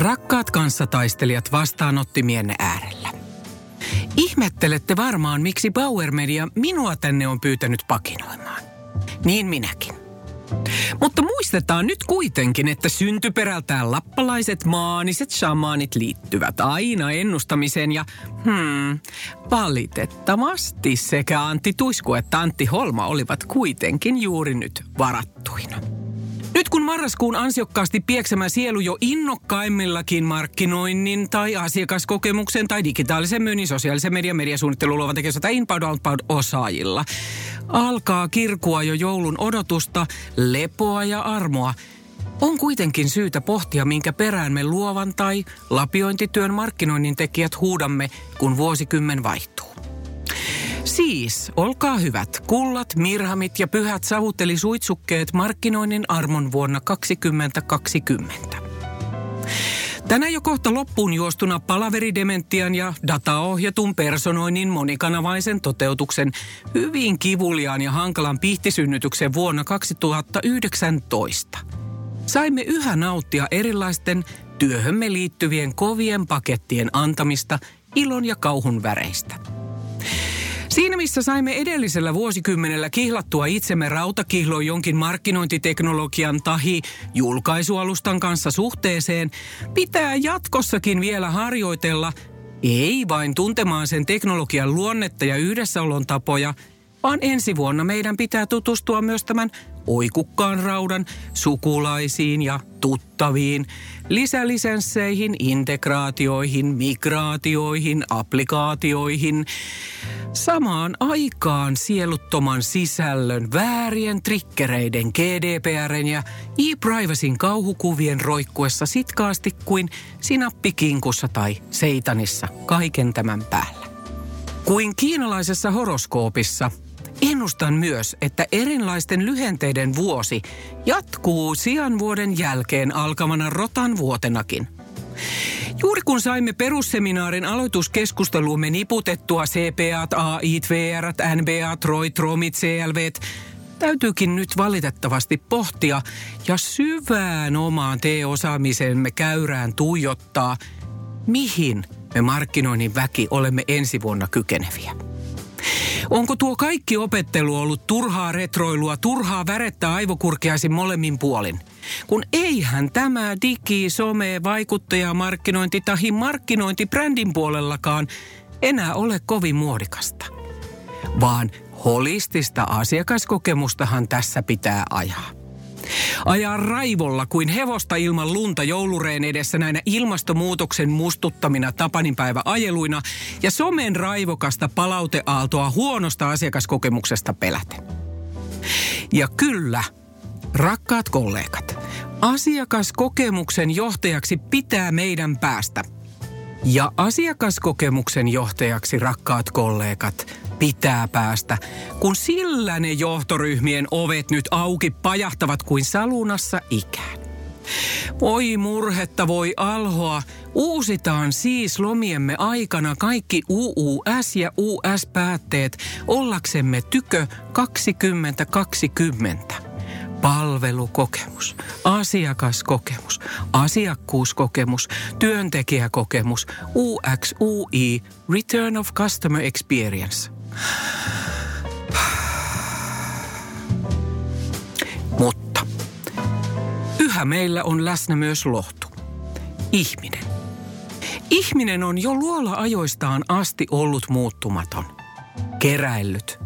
Rakkaat kanssataistelijat vastaanottimienne äärellä. Ihmettelette varmaan, miksi Bauer Media minua tänne on pyytänyt pakinoimaan. Niin minäkin. Mutta muistetaan nyt kuitenkin, että syntyperältään lappalaiset maaniset shamaanit liittyvät aina ennustamiseen ja hmm, valitettavasti sekä Antti Tuisku että Antti Holma olivat kuitenkin juuri nyt varattuina. Nyt kun marraskuun ansiokkaasti pieksämä sielu jo innokkaimmillakin markkinoinnin tai asiakaskokemuksen tai digitaalisen myynnin, sosiaalisen median, mediasuunnittelun, luovan tekijöissä tai inbound outbound osaajilla alkaa kirkua jo joulun odotusta, lepoa ja armoa, on kuitenkin syytä pohtia, minkä perään me luovan tai lapiointityön markkinoinnin tekijät huudamme, kun vuosikymmen vaihtuu. Siis, olkaa hyvät, kullat, mirhamit ja pyhät savutteli suitsukkeet markkinoinnin armon vuonna 2020. Tänä jo kohta loppuun juostuna palaveridementian ja dataohjatun personoinnin monikanavaisen toteutuksen hyvin kivuliaan ja hankalan pihtisynnytyksen vuonna 2019. Saimme yhä nauttia erilaisten työhömme liittyvien kovien pakettien antamista ilon ja kauhun väreistä – Siinä missä saimme edellisellä vuosikymmenellä kihlattua itsemme rautakihloon jonkin markkinointiteknologian tahi julkaisualustan kanssa suhteeseen, pitää jatkossakin vielä harjoitella ei vain tuntemaan sen teknologian luonnetta ja yhdessäolon tapoja, vaan ensi vuonna meidän pitää tutustua myös tämän oikukkaan raudan sukulaisiin ja tuttaviin, lisälisensseihin, integraatioihin, migraatioihin, applikaatioihin, samaan aikaan sieluttoman sisällön, väärien trikkereiden, GDPRn ja e-privacyn kauhukuvien roikkuessa sitkaasti kuin sinappikinkussa tai seitanissa kaiken tämän päällä. Kuin kiinalaisessa horoskoopissa – Ennustan myös, että erilaisten lyhenteiden vuosi jatkuu sian vuoden jälkeen alkavana rotan vuotenakin. Juuri kun saimme perusseminaarin aloituskeskusteluumme niputettua CPAt, AIt, VRt, NBAt, ROIT, ROMit, CLVt, täytyykin nyt valitettavasti pohtia ja syvään omaan T-osaamisemme käyrään tuijottaa, mihin me markkinoinnin väki olemme ensi vuonna kykeneviä. Onko tuo kaikki opettelu ollut turhaa retroilua, turhaa värettä aivokurkiaisin molemmin puolin? Kun eihän tämä digi, some, vaikuttaja, markkinointi tai markkinointi brändin puolellakaan enää ole kovin muodikasta. Vaan holistista asiakaskokemustahan tässä pitää ajaa. Ajaa raivolla kuin hevosta ilman lunta joulureen edessä näinä ilmastonmuutoksen mustuttamina Tapaninpäivä ajeluina ja somen raivokasta palauteaaltoa huonosta asiakaskokemuksesta peläten. Ja kyllä, rakkaat kollegat, asiakaskokemuksen johtajaksi pitää meidän päästä. Ja asiakaskokemuksen johtajaksi, rakkaat kollegat, pitää päästä, kun sillä ne johtoryhmien ovet nyt auki pajahtavat kuin salunassa ikään. Voi murhetta, voi alhoa. Uusitaan siis lomiemme aikana kaikki UUS ja US-päätteet ollaksemme tykö 2020 palvelukokemus, asiakaskokemus, asiakkuuskokemus, työntekijäkokemus, UX, UI, Return of Customer Experience – mutta yhä meillä on läsnä myös lohtu. Ihminen. Ihminen on jo luola-ajoistaan asti ollut muuttumaton. Keräillyt,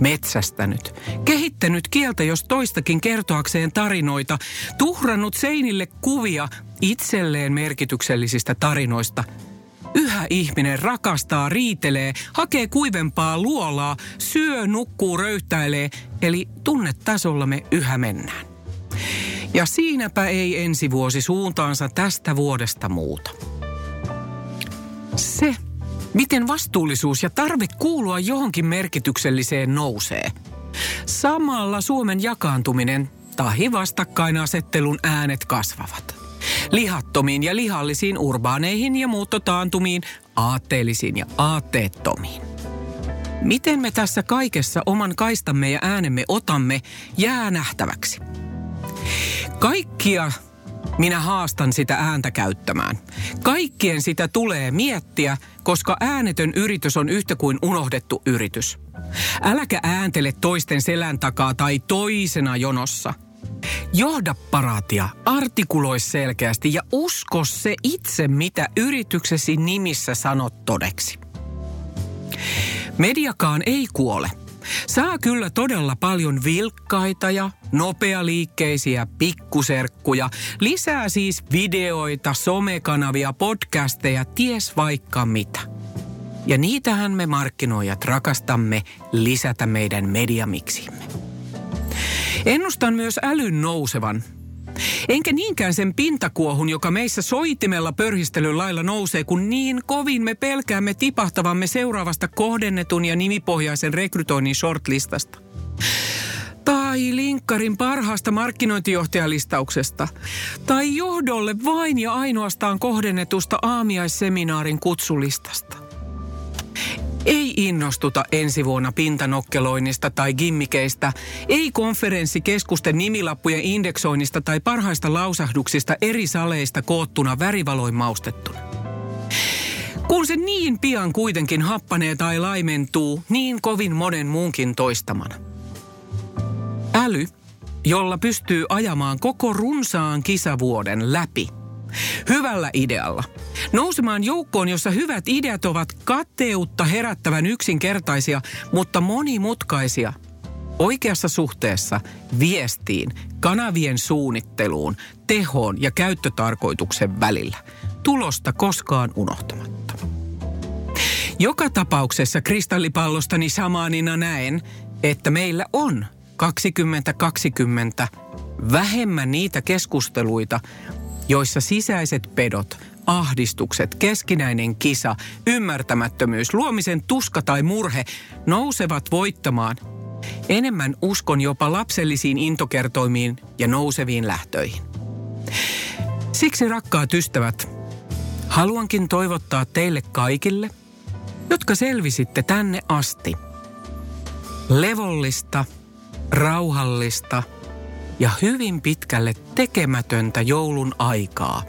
metsästänyt, kehittänyt kieltä jos toistakin kertoakseen tarinoita, tuhrannut seinille kuvia itselleen merkityksellisistä tarinoista – Yhä ihminen rakastaa, riitelee, hakee kuivempaa luolaa, syö, nukkuu, röyhtäilee, eli tunnetasolla me yhä mennään. Ja siinäpä ei ensi vuosi suuntaansa tästä vuodesta muuta. Se, miten vastuullisuus ja tarve kuulua johonkin merkitykselliseen nousee. Samalla Suomen jakaantuminen tahi vastakkainasettelun äänet kasvavat. Lihattomiin ja lihallisiin urbaaneihin ja muuttotaantumiin, aatteellisiin ja aatteettomiin. Miten me tässä kaikessa oman kaistamme ja äänemme otamme, jää nähtäväksi. Kaikkia minä haastan sitä ääntä käyttämään. Kaikkien sitä tulee miettiä, koska äänetön yritys on yhtä kuin unohdettu yritys. Äläkä ääntele toisten selän takaa tai toisena jonossa. Johda paraatia, artikuloi selkeästi ja usko se itse, mitä yrityksesi nimissä sanot todeksi. Mediakaan ei kuole. Saa kyllä todella paljon vilkkaita ja nopealiikkeisiä pikkuserkkuja. Lisää siis videoita, somekanavia, podcasteja, ties vaikka mitä. Ja niitähän me markkinoijat rakastamme lisätä meidän mediamiksimme. Ennustan myös älyn nousevan Enkä niinkään sen pintakuohun, joka meissä soitimella pörhistelyn lailla nousee, kun niin kovin me pelkäämme tipahtavamme seuraavasta kohdennetun ja nimipohjaisen rekrytoinnin shortlistasta. Tai linkkarin parhaasta markkinointijohtajalistauksesta. Tai johdolle vain ja ainoastaan kohdennetusta aamiaisseminaarin kutsulistasta. Ei innostuta ensi vuonna pintanokkeloinnista tai gimmikeistä, ei konferenssikeskusten nimilappujen indeksoinnista tai parhaista lausahduksista eri saleista koottuna värivaloin maustettuna. Kun se niin pian kuitenkin happanee tai laimentuu niin kovin monen muunkin toistamana. Äly, jolla pystyy ajamaan koko runsaan kisavuoden läpi – Hyvällä idealla. Nousemaan joukkoon, jossa hyvät ideat ovat kateutta herättävän yksinkertaisia, mutta monimutkaisia. Oikeassa suhteessa viestiin, kanavien suunnitteluun, tehoon ja käyttötarkoituksen välillä. Tulosta koskaan unohtamatta. Joka tapauksessa kristallipallostani samaanina näen, että meillä on 2020 vähemmän niitä keskusteluita, joissa sisäiset pedot, ahdistukset, keskinäinen kisa, ymmärtämättömyys, luomisen tuska tai murhe nousevat voittamaan. Enemmän uskon jopa lapsellisiin intokertoimiin ja nouseviin lähtöihin. Siksi rakkaat ystävät, haluankin toivottaa teille kaikille, jotka selvisitte tänne asti, levollista, rauhallista – ja hyvin pitkälle tekemätöntä joulun aikaa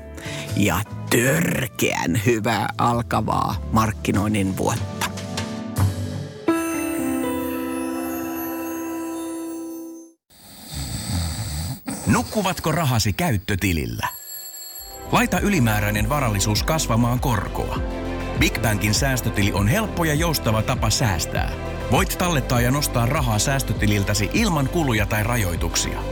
ja törkeän hyvää alkavaa markkinoinnin vuotta. Nukkuvatko rahasi käyttötilillä? Laita ylimääräinen varallisuus kasvamaan korkoa. Big Bankin säästötili on helppo ja joustava tapa säästää. Voit tallettaa ja nostaa rahaa säästötililtäsi ilman kuluja tai rajoituksia –